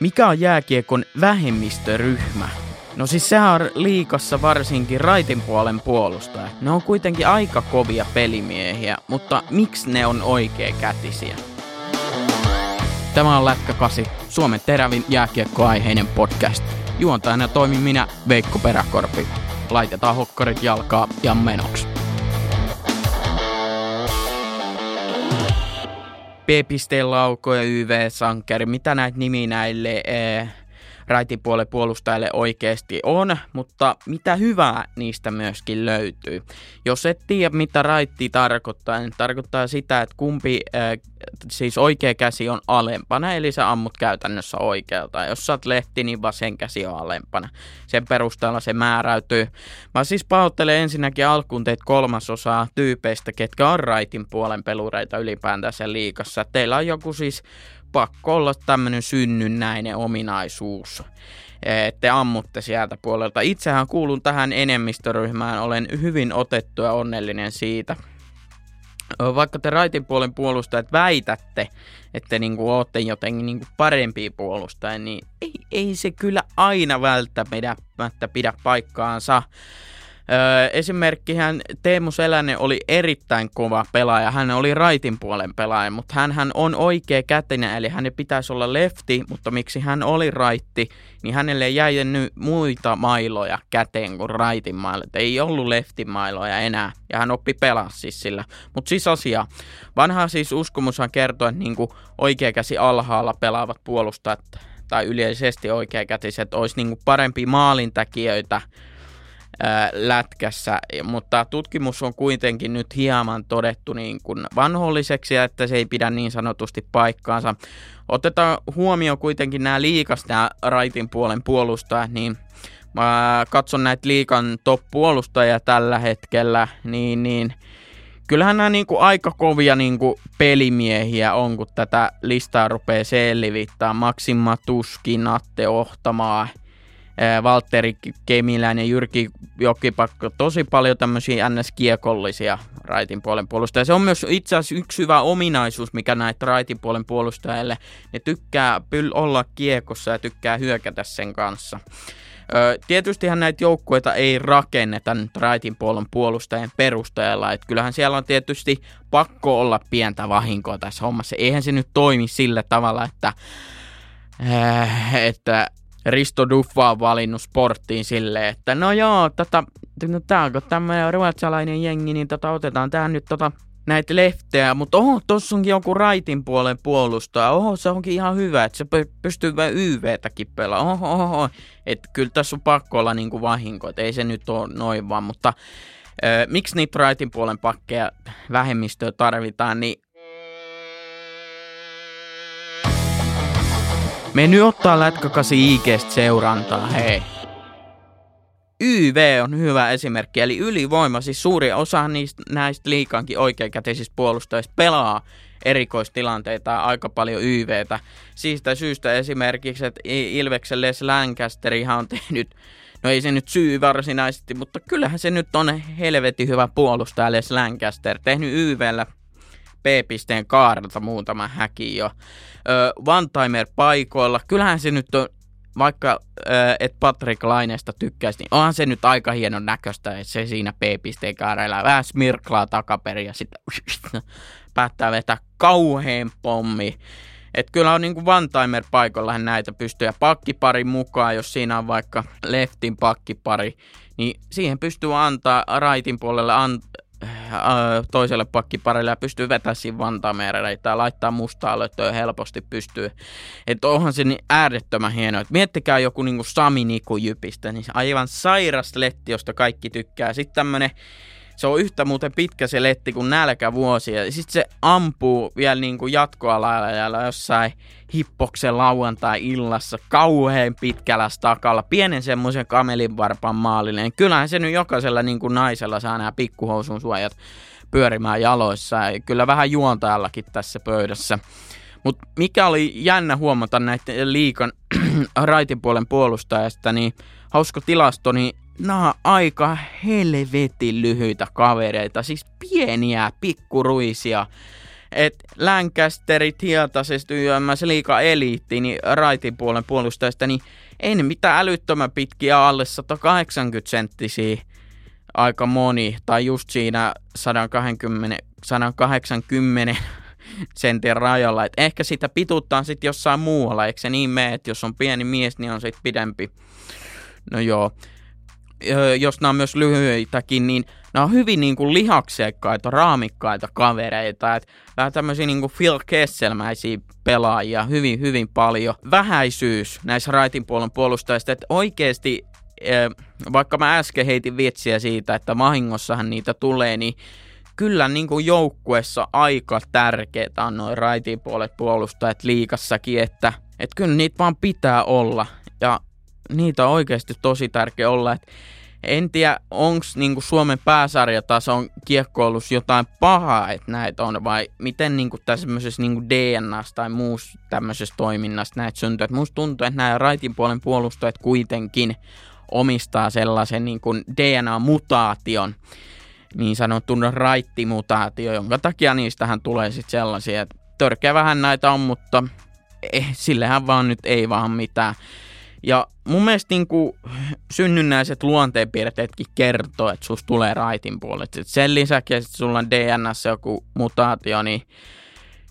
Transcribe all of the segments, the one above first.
Mikä on jääkiekon vähemmistöryhmä? No siis sehän on liikassa varsinkin raitin puolen puolustaja. Ne on kuitenkin aika kovia pelimiehiä, mutta miksi ne on oikea kätisiä? Tämä on Lätkä 8, Suomen terävin jääkiekkoaiheinen podcast. Juontajana toimin minä, Veikko Peräkorpi. Laitetaan hokkarit jalkaa ja menoksi. P-pisteen ja YV-sankeri, mitä näitä nimi näille ee, raitipuolen puolustajille oikeasti on, mutta mitä hyvää niistä myöskin löytyy. Jos et tiedä, mitä raitti tarkoittaa, niin tarkoittaa sitä, että kumpi, äh, siis oikea käsi on alempana, eli sä ammut käytännössä oikealta. Jos sä oot lehti, niin vasen käsi on alempana. Sen perusteella se määräytyy. Mä siis pahoittelen ensinnäkin alkuun teitä kolmasosaa tyypeistä, ketkä on raitin puolen pelureita ylipäätänsä liikassa. Teillä on joku siis pakko olla tämmöinen synnynnäinen ominaisuus. Te ammutte sieltä puolelta. Itsehän kuulun tähän enemmistöryhmään, olen hyvin otettu ja onnellinen siitä. Vaikka te raitin puolen puolustajat väitätte, että niinku olette jotenkin niinku parempia puolustajia, niin ei, ei se kyllä aina välttämättä pidä paikkaansa. Öö, esimerkkihän Teemu Selänen oli erittäin kova pelaaja. Hän oli raitin puolen pelaaja, mutta hän, hän on oikea kätinen, eli hänen pitäisi olla lefti, mutta miksi hän oli raitti, niin hänelle jäi nyt muita mailoja käteen kuin raitin mailot. Ei ollut leftin mailoja enää, ja hän oppi pelaa siis sillä. Mutta siis asia, vanha siis uskomushan kertoo, että niinku oikea käsi alhaalla pelaavat puolustajat tai yleisesti oikeakätiset olisi niinku parempi maalintäkijöitä lätkässä, mutta tutkimus on kuitenkin nyt hieman todettu niin kuin vanholliseksi, että se ei pidä niin sanotusti paikkaansa. Otetaan huomioon kuitenkin nämä liikas, nämä raitin puolen puolustajat, niin mä katson näitä liikan top-puolustajia tällä hetkellä, niin, niin kyllähän nämä niin kuin aika kovia niin kuin pelimiehiä on, kun tätä listaa rupeaa selvittämään. Maxima Tuskin, Atte Ohtamaa, Valtteri Kemiläinen, Jyrki Jokipakko, tosi paljon tämmöisiä NS-kiekollisia raitin puolen puolustajia. Se on myös itse asiassa yksi hyvä ominaisuus, mikä näitä raitin puolen puolustajille. Ne tykkää olla kiekossa ja tykkää hyökätä sen kanssa. Tietystihän näitä joukkueita ei rakenneta nyt raitin puolen puolustajien perustajalla. Et kyllähän siellä on tietysti pakko olla pientä vahinkoa tässä hommassa. Eihän se nyt toimi sillä tavalla, että, äh, että Risto Duffa on valinnut sporttiin silleen, että no joo, tota, no tää on tämmöinen ruotsalainen jengi, niin tota, otetaan tähän nyt tota, näitä leftejä, mutta oho, tossa onkin joku raitin puolen puolustaja, oho, se onkin ihan hyvä, että se pystyy vähän YVtäkin pelaamaan, oho, oho, että kyllä tässä on pakko olla niinku vahinko, että ei se nyt ole noin vaan, mutta miksi niitä raitin puolen pakkeja vähemmistöä tarvitaan, niin Me nyt ottaa lätkäkasi IGstä seurantaa, hei. YV on hyvä esimerkki, eli ylivoima, siis suuri osa niistä näistä liikankin oikeakätisistä puolustajista pelaa erikoistilanteita aika paljon YVtä. Siitä syystä esimerkiksi, että Ilveksen Les Lancasterihan on tehnyt, no ei se nyt syy varsinaisesti, mutta kyllähän se nyt on helvetin hyvä puolustaja Les Lancaster, tehnyt YVllä P-pisteen kaarelta muutama häki jo. One-timer paikoilla, kyllähän se nyt on, vaikka et Patrick Laineesta tykkäisi, niin onhan se nyt aika hienon näköistä, että se siinä P-pisteen kaarella vähän smirklaa takaperin ja sitten päättää vetää kauheen pommi. Et kyllä on niinku one-timer paikoilla näitä pystyy. Ja pakkipari mukaan, jos siinä on vaikka leftin pakkipari, niin siihen pystyy antaa raitin puolelle an, toiselle pakkiparille ja pystyy vetämään siinä vantaameerelle tai laittaa mustaa löytöä helposti pystyy. Että onhan se niin äärettömän hienoa. Et miettikää joku niinku Sami Niku Jypistä, niin aivan sairas letti, josta kaikki tykkää. Sitten tämmönen se on yhtä muuten pitkä se letti kuin nälkävuosia. Sitten se ampuu vielä niin kuin jatkoalalla jossain hippoksen lauantai-illassa kauhean pitkällä stakalla. Pienen semmoisen kamelin varpan maalinen. Kyllähän se nyt jokaisella niin kuin naisella saa nämä pikkuhousun suojat pyörimään jaloissa. Ja kyllä vähän juontajallakin tässä pöydässä. Mutta mikä oli jännä huomata näiden liikan raitipuolen puolustajasta, niin hauska tilasto, niin nämä aika helvetin lyhyitä kavereita, siis pieniä pikkuruisia. että Lancasterit, Hietaset, YMS, liika eliitti, niin raitin puolen puolustajista, niin ei ne mitään älyttömän pitkiä alle 180 senttisiä aika moni, tai just siinä 120, 180 sentin rajalla. Et ehkä sitä pituuttaan sitten jossain muualla, eikö se niin mene, että jos on pieni mies, niin on sitten pidempi. No joo, jos nämä on myös lyhyitäkin, niin nämä on hyvin niin kuin lihaksekkaita, raamikkaita kavereita. Et vähän tämmöisiä niin kuin Phil Kesselmäisiä pelaajia hyvin, hyvin paljon. Vähäisyys näissä raitin puolen puolustajista, että oikeasti vaikka mä äsken heitin vitsiä siitä, että vahingossahan niitä tulee, niin kyllä niin kuin joukkuessa aika tärkeitä on noin raitin puolet puolustajat liikassakin, että, että kyllä niitä vaan pitää olla. Ja niitä on oikeasti tosi tärkeä olla. Et en tiedä, onko niinku Suomen pääsarjatason kiekkoilus jotain pahaa, että näitä on, vai miten niinku tämmöisessä niinku DNAssa tai muussa tämmöisessä toiminnassa näitä syntyy. Et musta tuntuu, että nämä raitin puolen puolustajat kuitenkin omistaa sellaisen niinku DNA-mutaation, niin sanotun raittimutaatio, jonka takia niistähän tulee sitten sellaisia, että törkeä vähän näitä on, mutta eh, sillehän vaan nyt ei vaan mitään. Ja mun mielestä niin kuin synnynnäiset luonteenpiirteetkin kertoo, että sus tulee raitin puolet. Sen lisäksi, että sulla on DNS joku mutaatio, niin,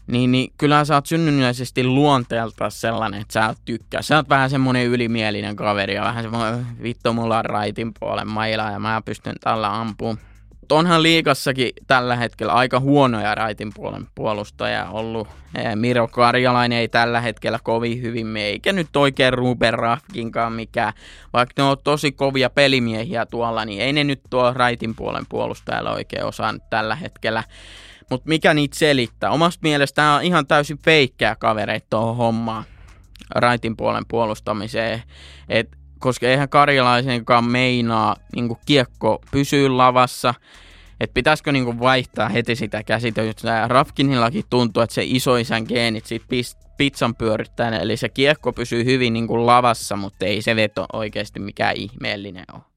niin, niin kyllä sä oot synnynnäisesti luonteelta sellainen, että sä tykkää. Sä oot vähän semmonen ylimielinen kaveri ja vähän semmoinen vittu mulla on raitin puolen maila ja mä pystyn tällä ampumaan onhan liikassakin tällä hetkellä aika huonoja raitin puolen puolustajia ollut. Miro Karjalainen ei tällä hetkellä kovin hyvin eikä nyt oikein Ruben Rafkinkaan mikään. Vaikka ne on tosi kovia pelimiehiä tuolla, niin ei ne nyt tuo raitin puolen puolustajalla oikein osaa tällä hetkellä. Mutta mikä niitä selittää? Omasta mielestä on ihan täysin feikkää kavereita tuohon hommaan raitin puolen puolustamiseen. Et koska eihän karjalaisenkaan meinaa niin kiekko pysyy lavassa, että pitäisikö niin vaihtaa heti sitä käsitystä. Rafkinillakin tuntuu, että se isoisän geenit siitä pizzan pyörittäjänä, eli se kiekko pysyy hyvin niin lavassa, mutta ei se veto oikeasti mikään ihmeellinen ole.